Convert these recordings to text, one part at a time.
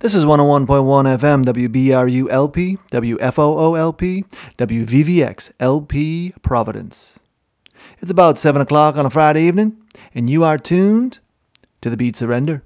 This is 101.1 FM, WBRU LP, WFOO LP, WVVX LP Providence. It's about 7 o'clock on a Friday evening, and you are tuned to the Beat Surrender.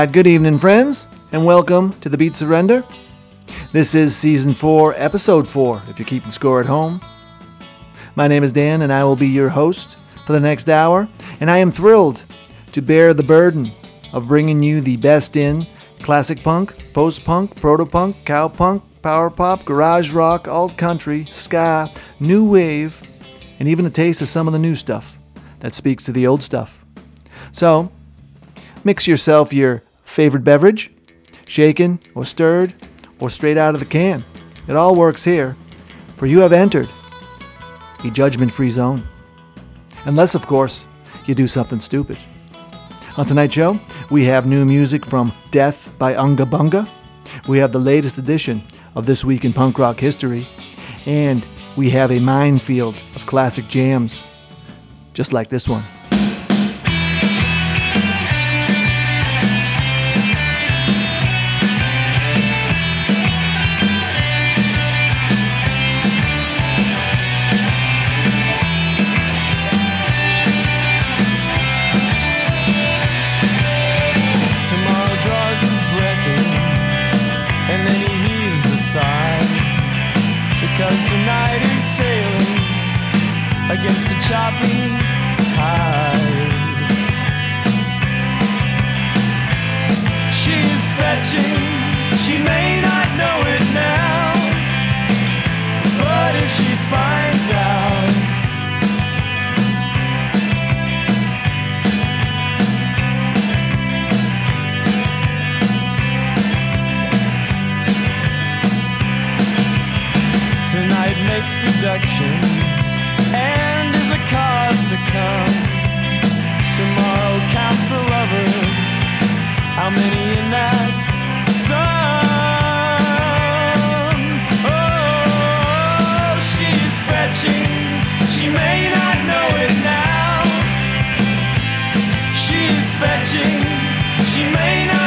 Right, good evening, friends, and welcome to the Beat Surrender. This is season four, episode four, if you're keeping score at home. My name is Dan, and I will be your host for the next hour, and I am thrilled to bear the burden of bringing you the best in classic punk, post punk, proto punk, cow punk, power pop, garage rock, alt country, ska, new wave, and even a taste of some of the new stuff that speaks to the old stuff. So, Mix yourself your favorite beverage, shaken or stirred or straight out of the can. It all works here, for you have entered a judgment free zone. Unless, of course, you do something stupid. On tonight's show, we have new music from Death by Unga Bunga. We have the latest edition of This Week in Punk Rock History. And we have a minefield of classic jams, just like this one. Choppy tide. She's fetching, she may not know it now, but if she finds out. Tonight makes deductions to come. Tomorrow counts the lovers. How many in that sum? Oh, she's fetching. She may not know it now. She's fetching. She may not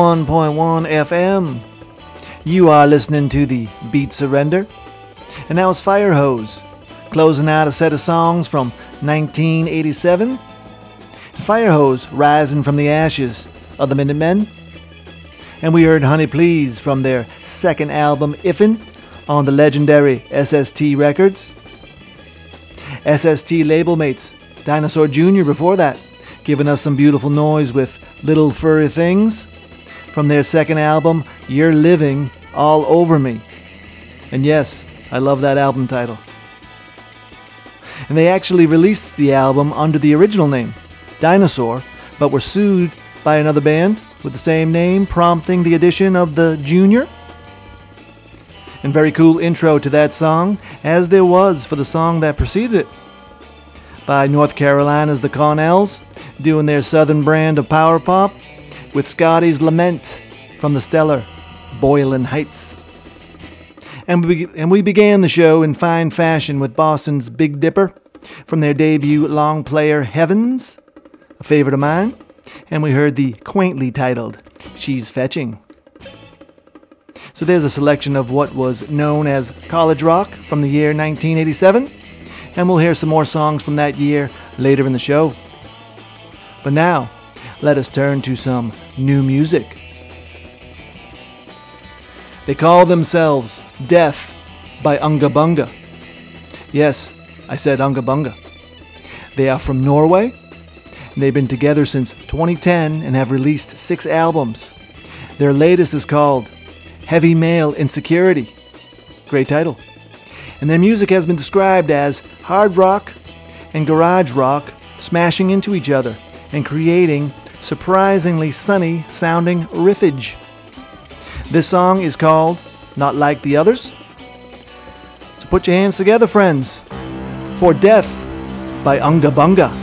101.1 FM. You are listening to the Beat Surrender. And now it's fIREHOSE, closing out a set of songs from 1987. fIREHOSE rising from the ashes of the Minutemen. And we heard Honey Please from their second album, If'n, on the legendary SST Records. SST label mates, Dinosaur Jr. before that, giving us some beautiful noise with Little Furry Things from their second album, You're Living All Over Me. And yes, I love that album title. And they actually released the album under the original name, Dinosaur, but were sued by another band with the same name, prompting the addition of the Junior. And very cool intro to that song, as there was for the song that preceded it. By North Carolina's The Connells, doing their southern brand of power pop, with Scotty's Lament from the stellar Boylan Heights. And we, and we began the show in fine fashion with Boston's Big Dipper from their debut long player Heavens, a favorite of mine, and we heard the quaintly titled She's Fetching. So there's a selection of what was known as college rock from the year 1987, and we'll hear some more songs from that year later in the show. But now, let us turn to some new music. They call themselves Death by Unga Bunga. Yes, I said Unga Bunga. They are from Norway. They've been together since 2010 and have released six albums. Their latest is called Heavy Male Insecurity. Great title. And their music has been described as hard rock and garage rock smashing into each other and creating surprisingly sunny sounding riffage. This song is called Not Like the Others. So put your hands together, friends, for Death by Unga Bunga.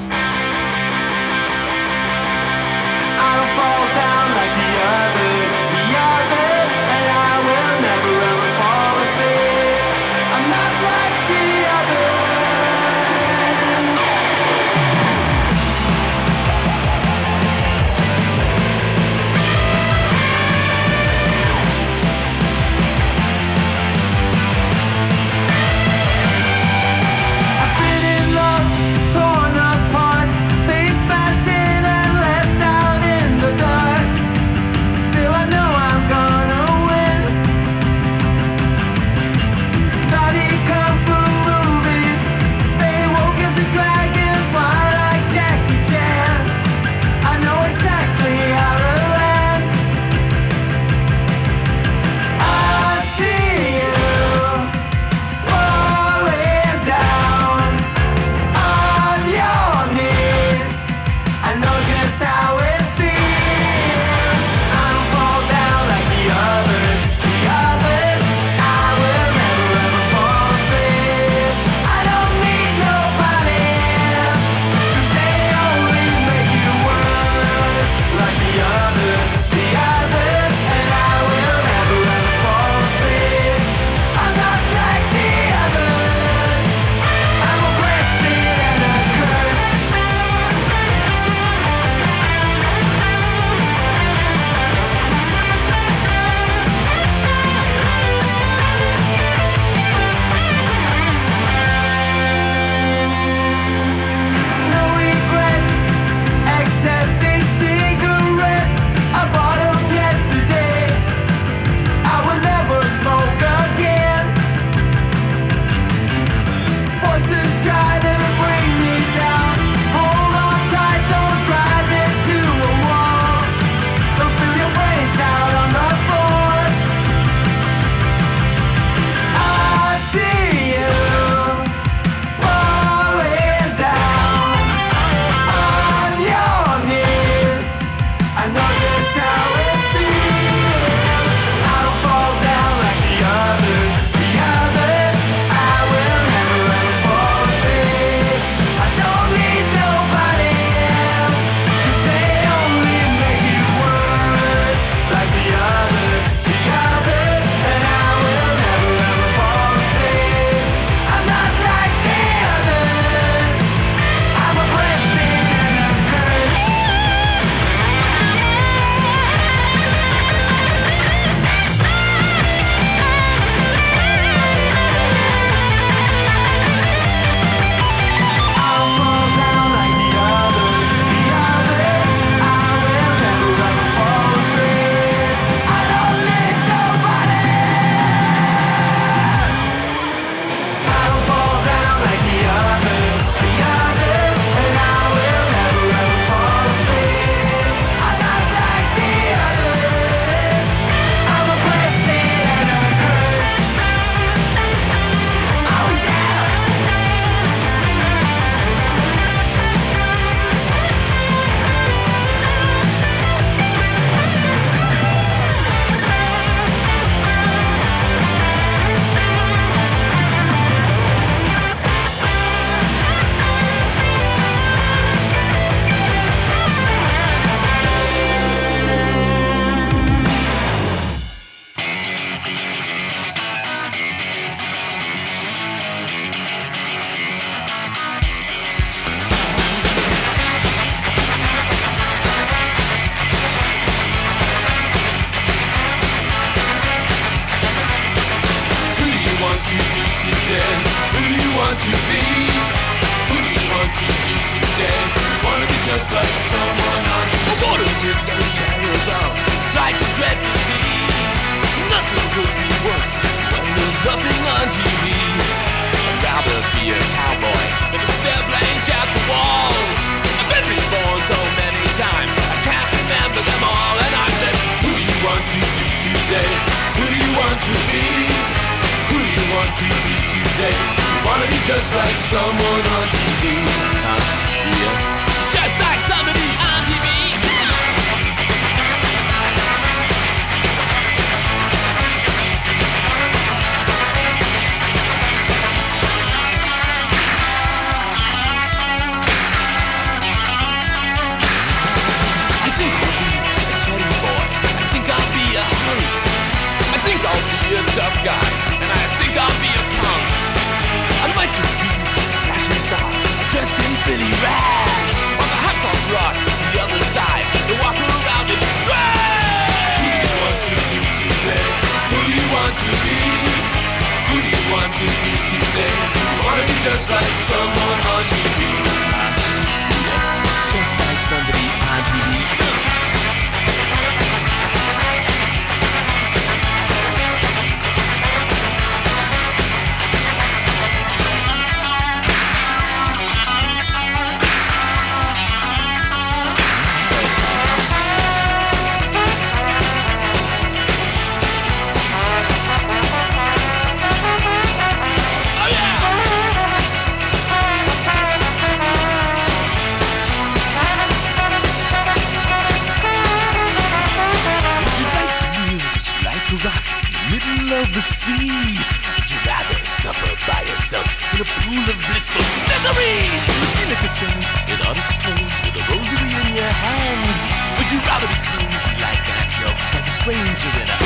Angelina.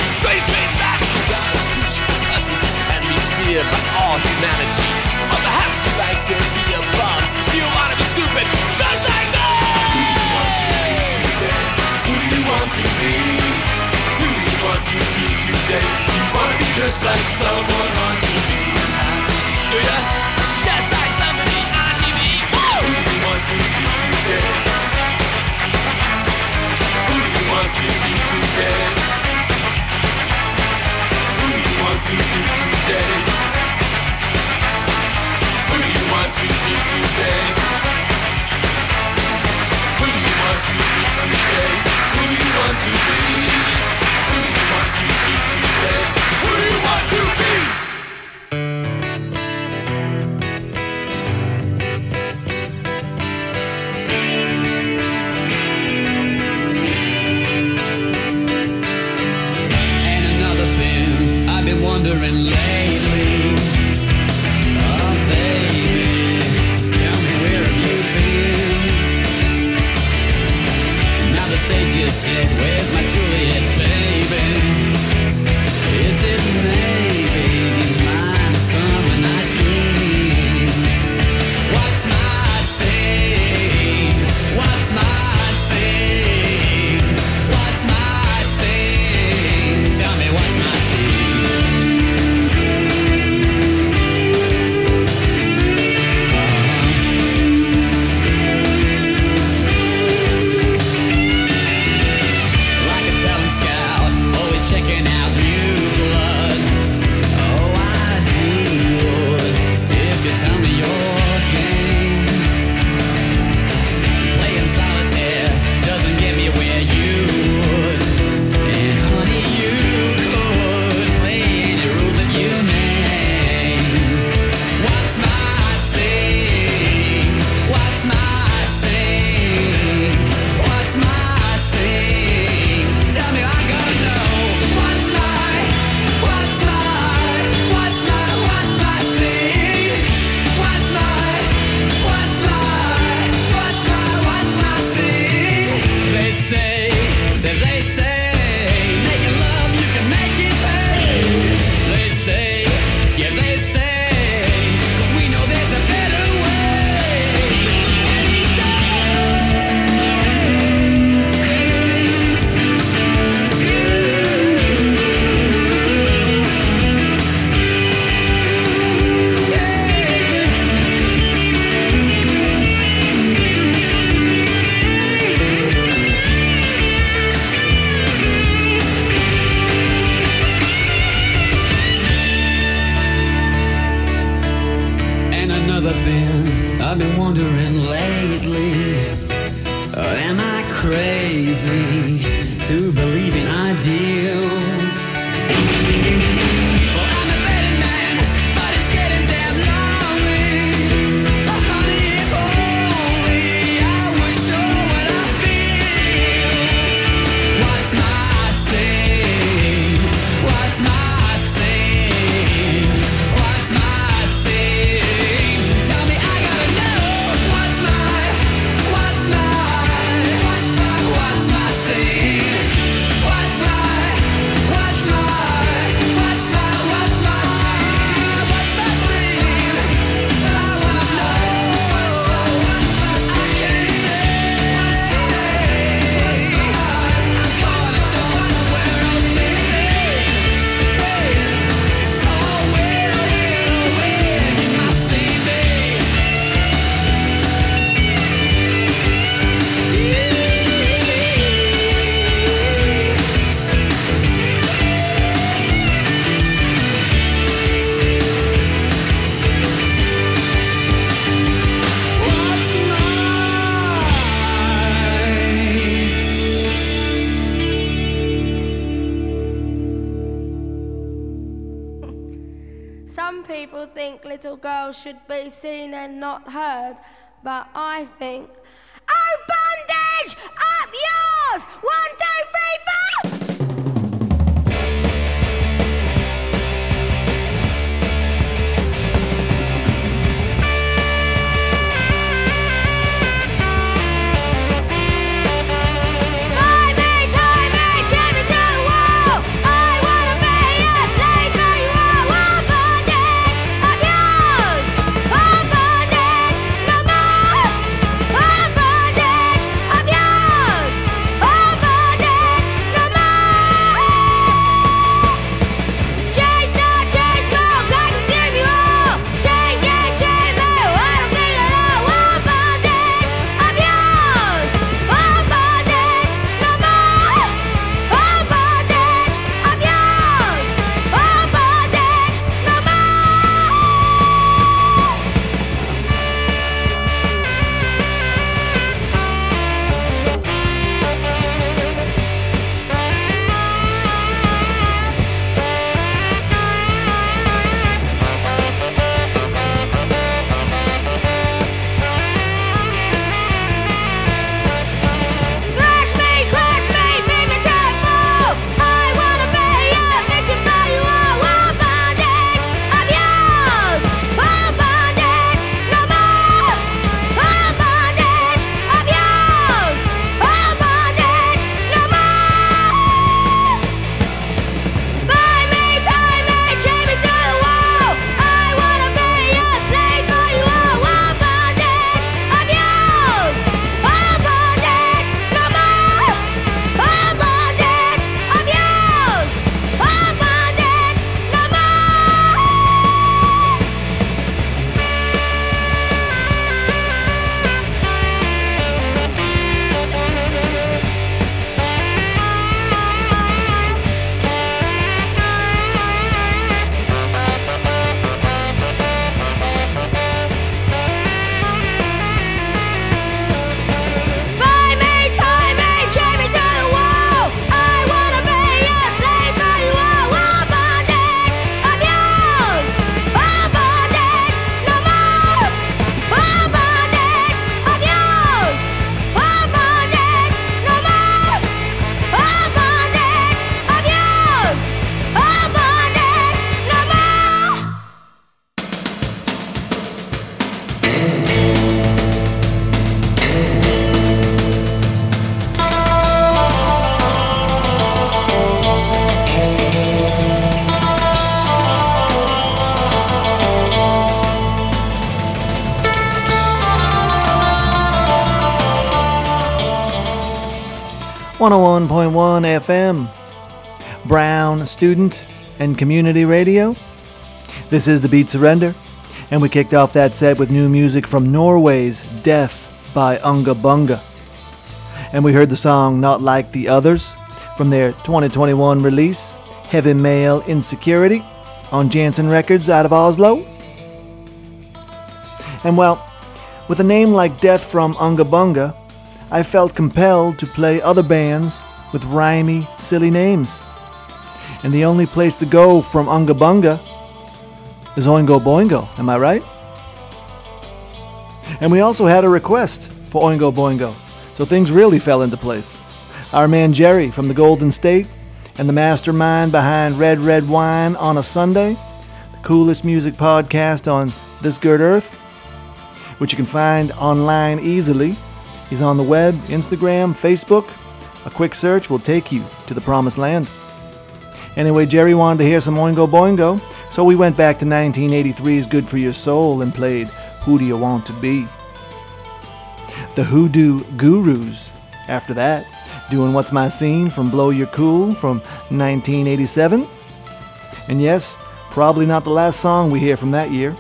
That and be feared by all humanity. Or perhaps you like to be a bum. You wanna be stupid. Don't. Who do you want to be today? Who do you want to be? Who do you want to be today? You wanna be just like someone on TV. Do ya? Who do you want to be? 101.1 FM, Brown Student and Community Radio. This is the Beat Surrender, and we kicked off that set with new music from Norway's Death by Unga Bunga. And we heard the song Not Like the Others from their 2021 release, Heavy Male Insecurity, on Jansen Records out of Oslo. And well, with a name like Death from Unga Bunga, I felt compelled to play other bands with rhymy, silly names. And the only place to go from Unga Bunga is Oingo Boingo, am I right? And we also had a request for Oingo Boingo, so things really fell into place. Our man Jerry from the Golden State and the mastermind behind Red Red Wine on a Sunday, the coolest music podcast on this good earth, which you can find online easily. He's on the web, Instagram, Facebook. A quick search will take you to the promised land. Anyway, Jerry wanted to hear some Oingo Boingo, so we went back to 1983's Good for Your Soul and played Who Do You Want to Be? The Hoodoo Gurus, after that, doing What's My Scene from Blow Your Cool from 1987. And yes, probably not the last song we hear from that year.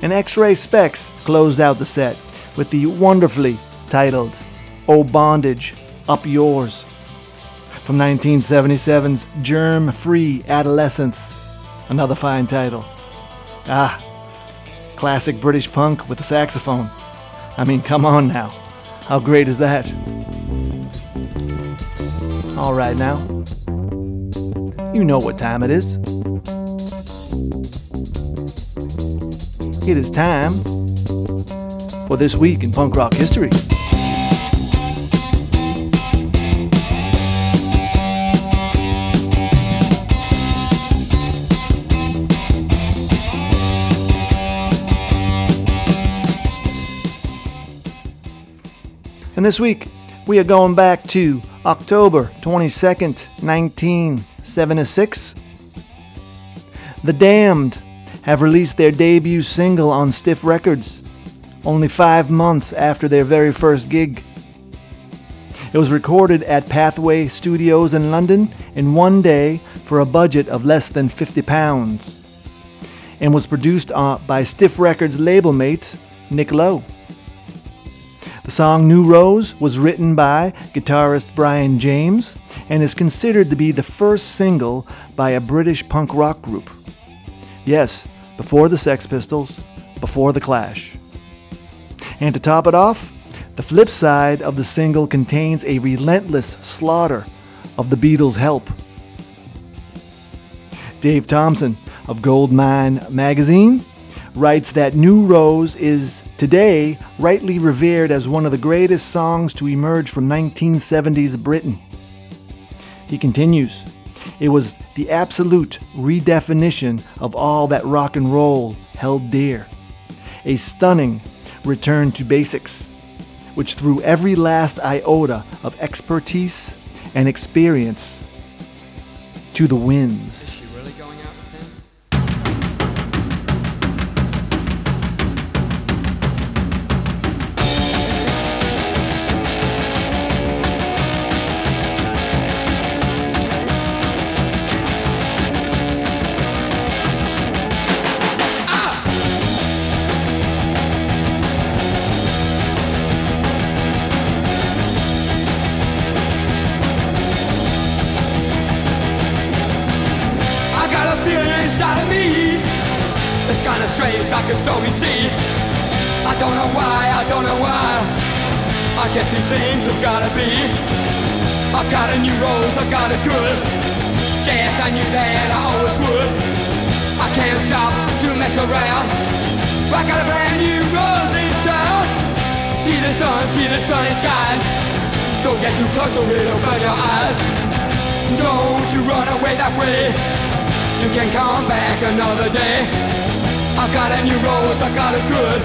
And X Ray Spex closed out the set with the wonderfully titled Oh Bondage, Up Yours from 1977's Germ Free Adolescents. Another fine title. Ah, classic British punk with a saxophone. I mean, come on now. How great is that? All right, now. You know what time it is. It is time for This Week in Punk Rock History. And this week, we are going back to October 22nd, 1976. The Damned have released their debut single on Stiff Records, only five months after their very first gig. It was recorded at Pathway Studios in London in one day for a budget of less than 50 pounds and was produced uh, by Stiff Records label mate Nick Lowe. The song New Rose was written by guitarist Brian James and is considered to be the first single by a British punk rock group. Yes, before the Sex Pistols, before The Clash. And to top it off, the flip side of the single contains a relentless slaughter of the Beatles' help. Dave Thompson of Goldmine magazine writes that New Rose is today rightly revered as one of the greatest songs to emerge from 1970s Britain. He continues, it was the absolute redefinition of all that rock and roll held dear. A stunning return to basics, which threw every last iota of expertise and experience to the winds. Got a good. Yes, I knew that I always would. I can't stop to mess around. I got a brand new rose in town. See the sun, see the sun, it shines. Don't get too close or it'll burn your eyes. Don't you run away that way. You can come back another day. I got a new rose, I got a good.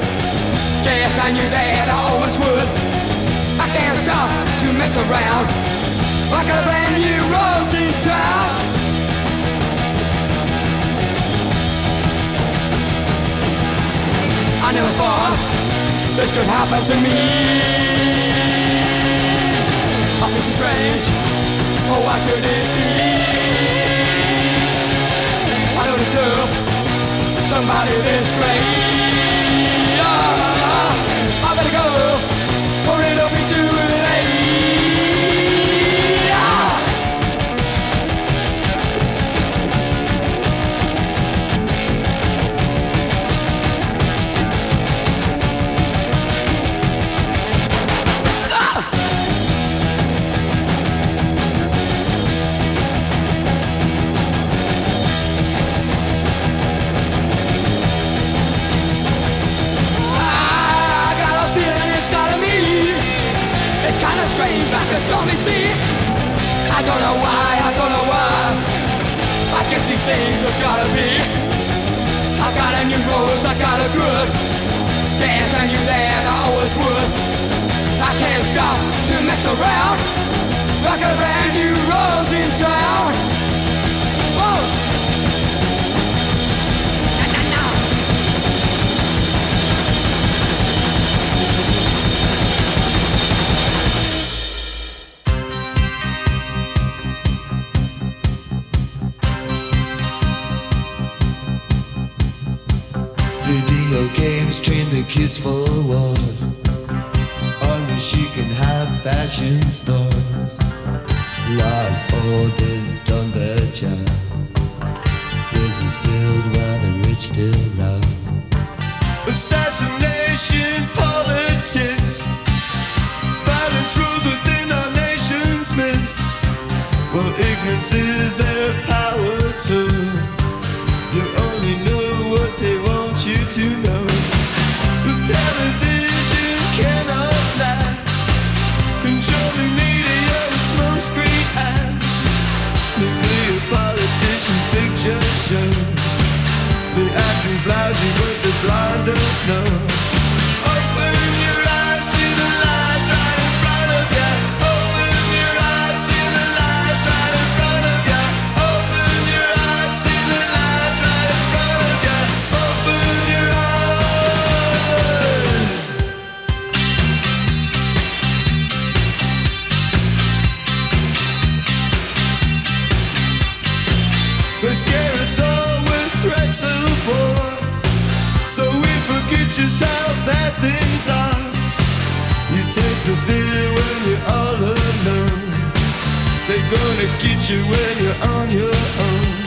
Yes, I knew that I always would. I can't stop to mess around. I got a brand new rose in town. I never thought this could happen to me. I feel so strange. Oh, why should it be? I don't deserve somebody this great. Ah, I better go, or it'll be too late. strange like a stormy sea. I don't know why, I don't know why. I guess these things have gotta be. I got a new rose, I got a good Dance I knew that I always would. I can't stop to mess around. Like a brand new rose in town. Whoa! the kids forward. Only she can have fashion stars. Love all day. The acting's lousy, but the blind don't. teach how bad things are. You taste the fear when you're all alone. They're gonna get you when you're on your own.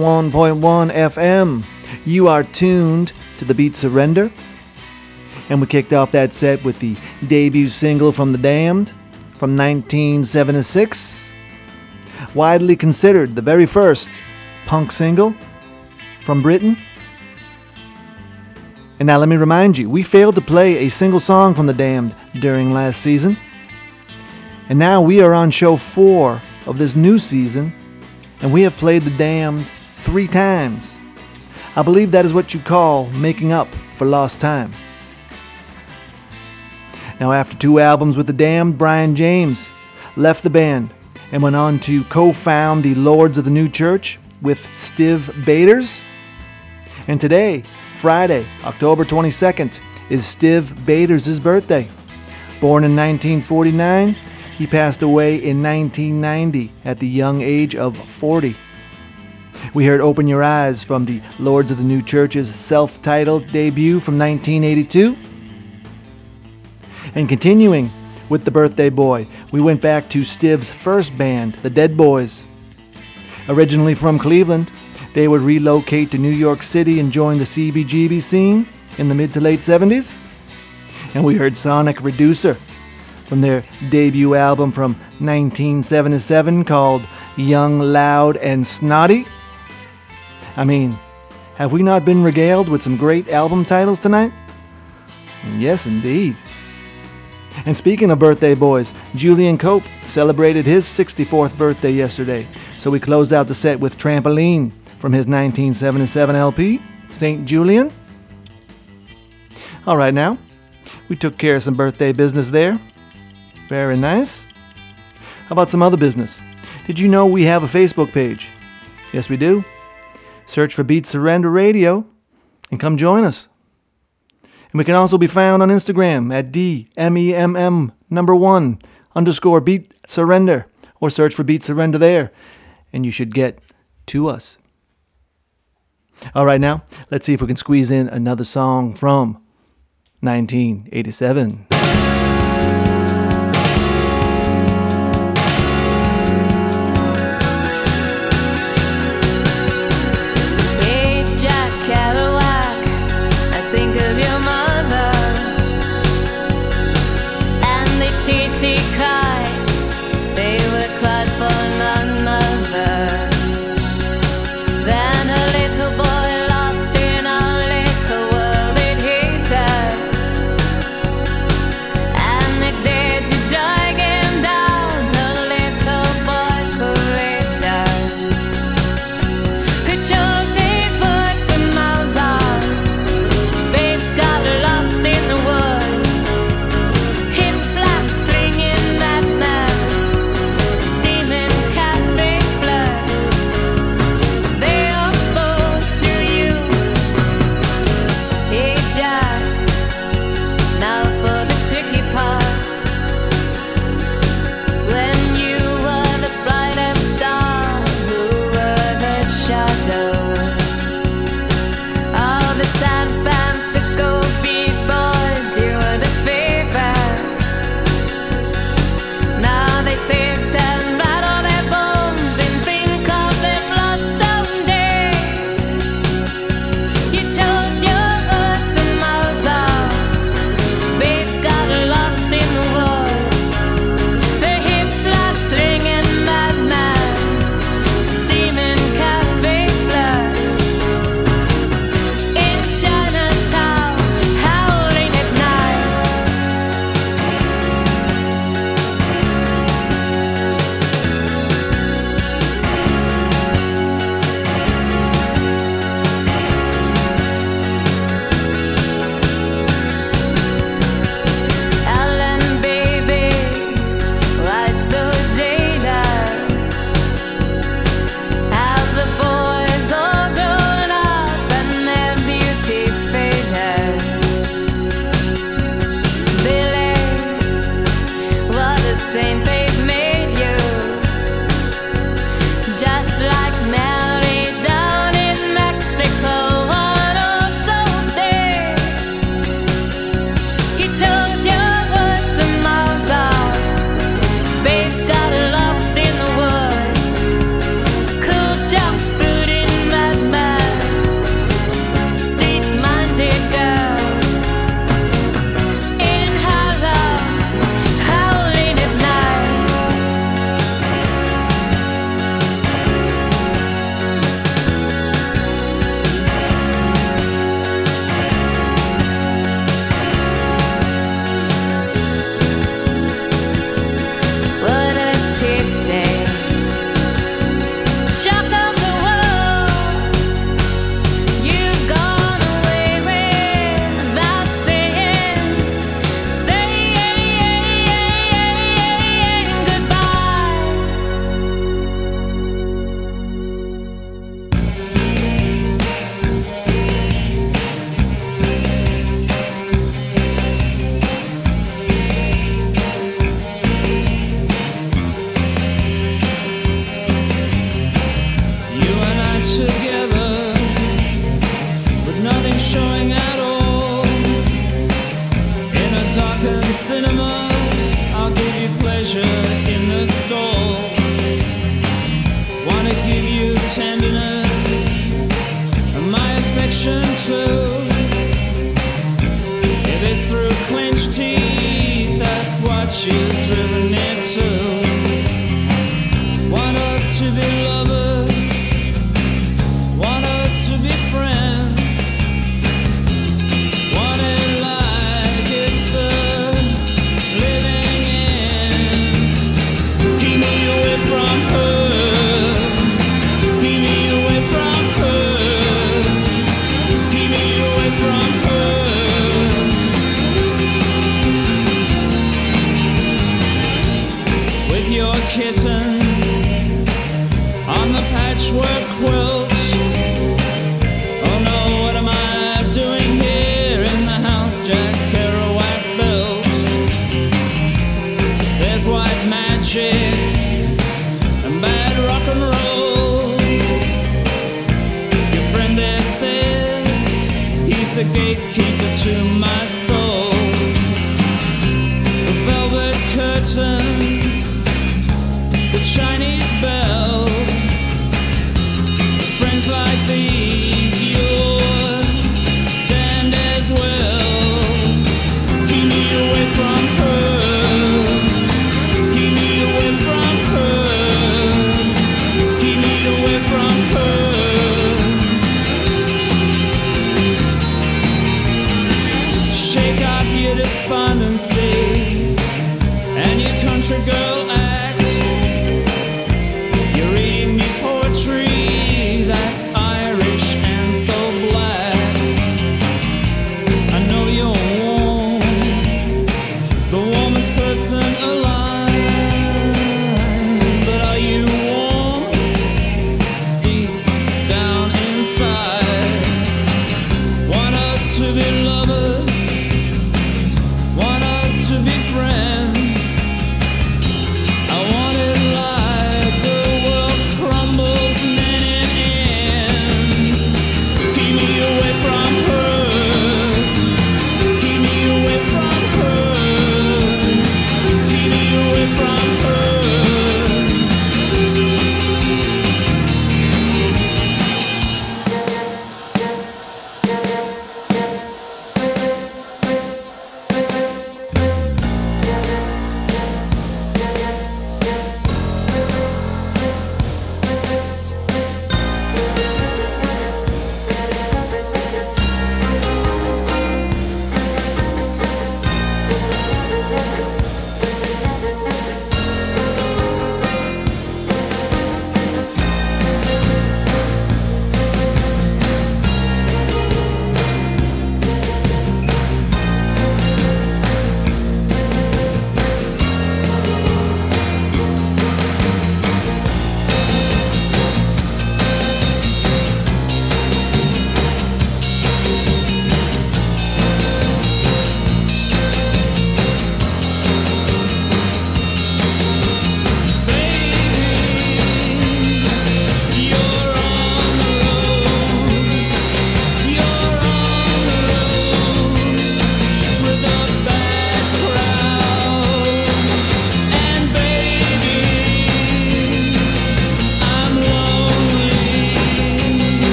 101.1 FM. You are tuned to the beat Surrender. And we kicked off that set with the debut single from The Damned from 1976. Widely considered the very first punk single from Britain. And now let me remind you, we failed to play a single song from The Damned during last season. And now we are on show four of this new season, and we have played The Damned three times. I believe that is what you call making up for lost time. Now, after two albums with The Damned, Brian James left the band and went on to co found the Lords of the New Church with Stiv Bators. And today, Friday, October 22nd, is Stiv Bators' birthday. Born in 1949, he passed away in 1990 at the young age of 40. We heard Open Your Eyes from the Lords of the New Church's self titled debut from 1982. And continuing with the birthday boy, we went back to Stiv's first band, the Dead Boys. Originally from Cleveland, they would relocate to New York City and join the CBGB scene in the mid to late 70s. And we heard Sonic Reducer from their debut album from 1977 called Young, Loud, and Snotty. I mean, have we not been regaled with some great album titles tonight? Yes, indeed. And speaking of birthday boys, Julian Cope celebrated his 64th birthday yesterday, so we closed out the set with Trampoline from his 1977 LP, St. Julian. All right, now, we took care of some birthday business there. Very nice. How about some other business? Did you know we have a Facebook page? Yes, we do. Search for Beat Surrender Radio and come join us. And we can also be found on Instagram at DMEMM number one underscore Beat Surrender or search for Beat Surrender there and you should get to us. All right, now let's see if we can squeeze in another song from 1987. Oh no, what am I doing here in the house Jack Kerouac built? There's white magic and bad rock and roll. Your friend there says he's the gatekeeper to my.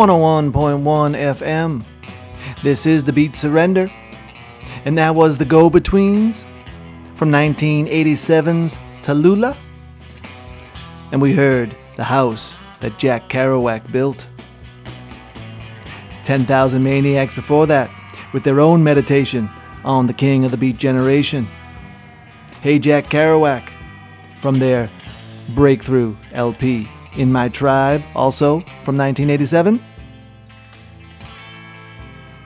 101.1 FM. This is The Beat Surrender, and that was The Go Betweens from 1987's Tallulah. And we heard The House That Jack Kerouac Built. 10,000 Maniacs before that, with their own meditation on the King of the Beat Generation. Hey Jack Kerouac, from their breakthrough LP. In My Tribe, also from 1987.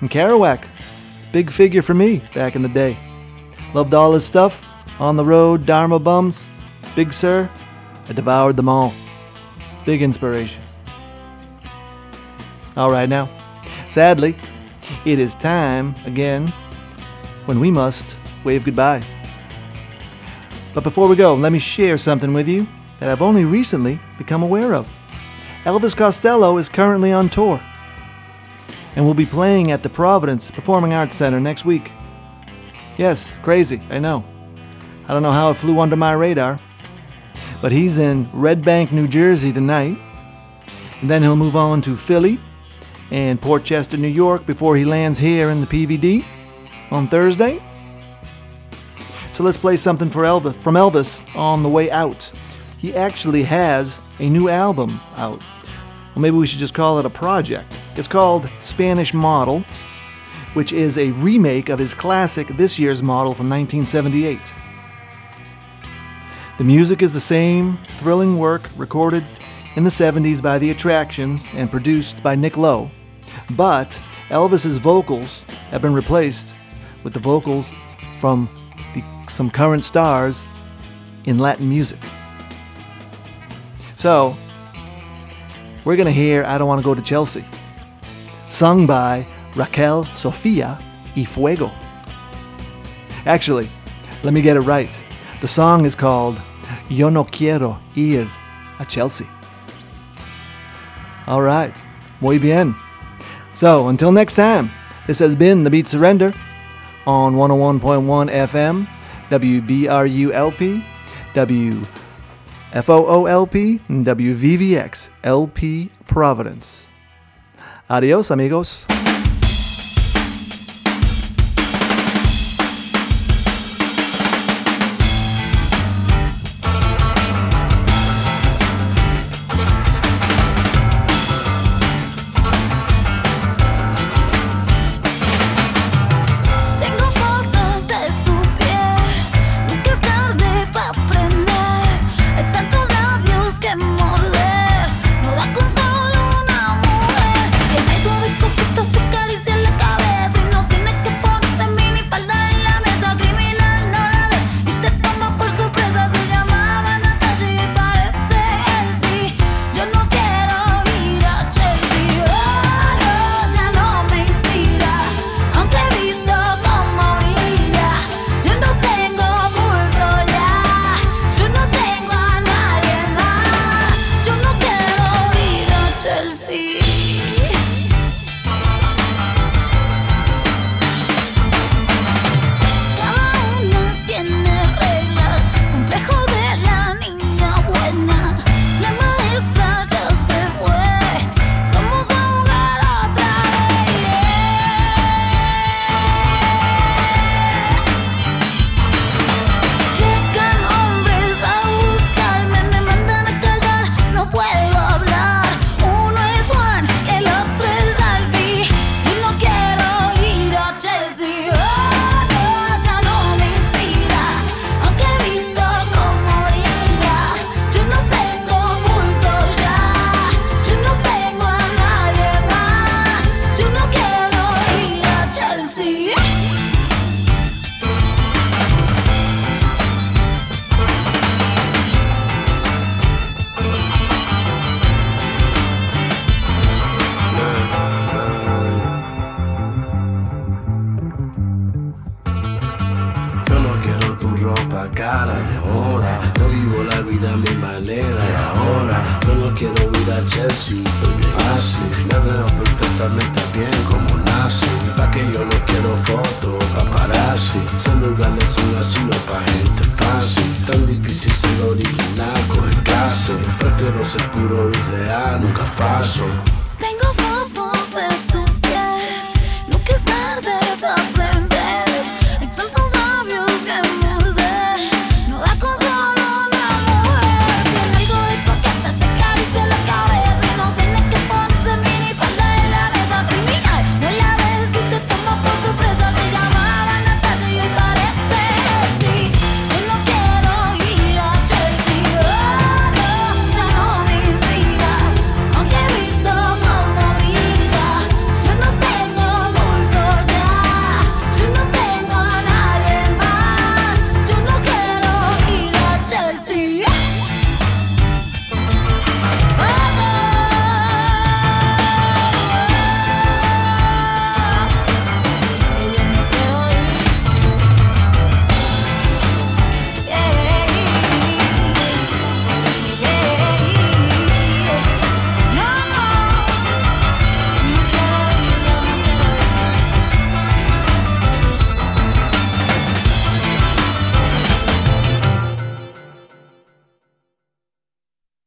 And Kerouac, big figure for me back in the day. Loved all his stuff, On the Road, Dharma Bums, Big Sir. I devoured them all. Big inspiration. All right, now, sadly, it is time again when we must wave goodbye. But before we go, let me share something with you that I've only recently become aware of. Elvis Costello is currently on tour and will be playing at the Providence Performing Arts Center next week. Yes, crazy, I know. I don't know how it flew under my radar. But he's in Red Bank, New Jersey tonight. And then he'll move on to Philly and Port Chester, New York before he lands here in the PVD on Thursday. So let's play something for Elvis, from Elvis on the way out. He actually has a new album out. Well, maybe we should just call it a project. It's called Spanish Model. which is a remake of his classic this year's model from 1978. The music is the same thrilling work recorded in the 70s by The Attractions and produced by Nick Lowe, but Elvis's vocals have been replaced with the vocals from the, some current stars in Latin music. So, we're going to hear I Don't Want to Go to Chelsea, sung by Raquel Sofia y Fuego. Actually, let me get it right. The song is called Yo no quiero ir a Chelsea. All right, muy bien. So, until next time, this has been The Beat Surrender on 101.1 FM, WBRULP, WFOOLP, and WVVX LP Providence. Adiós amigos.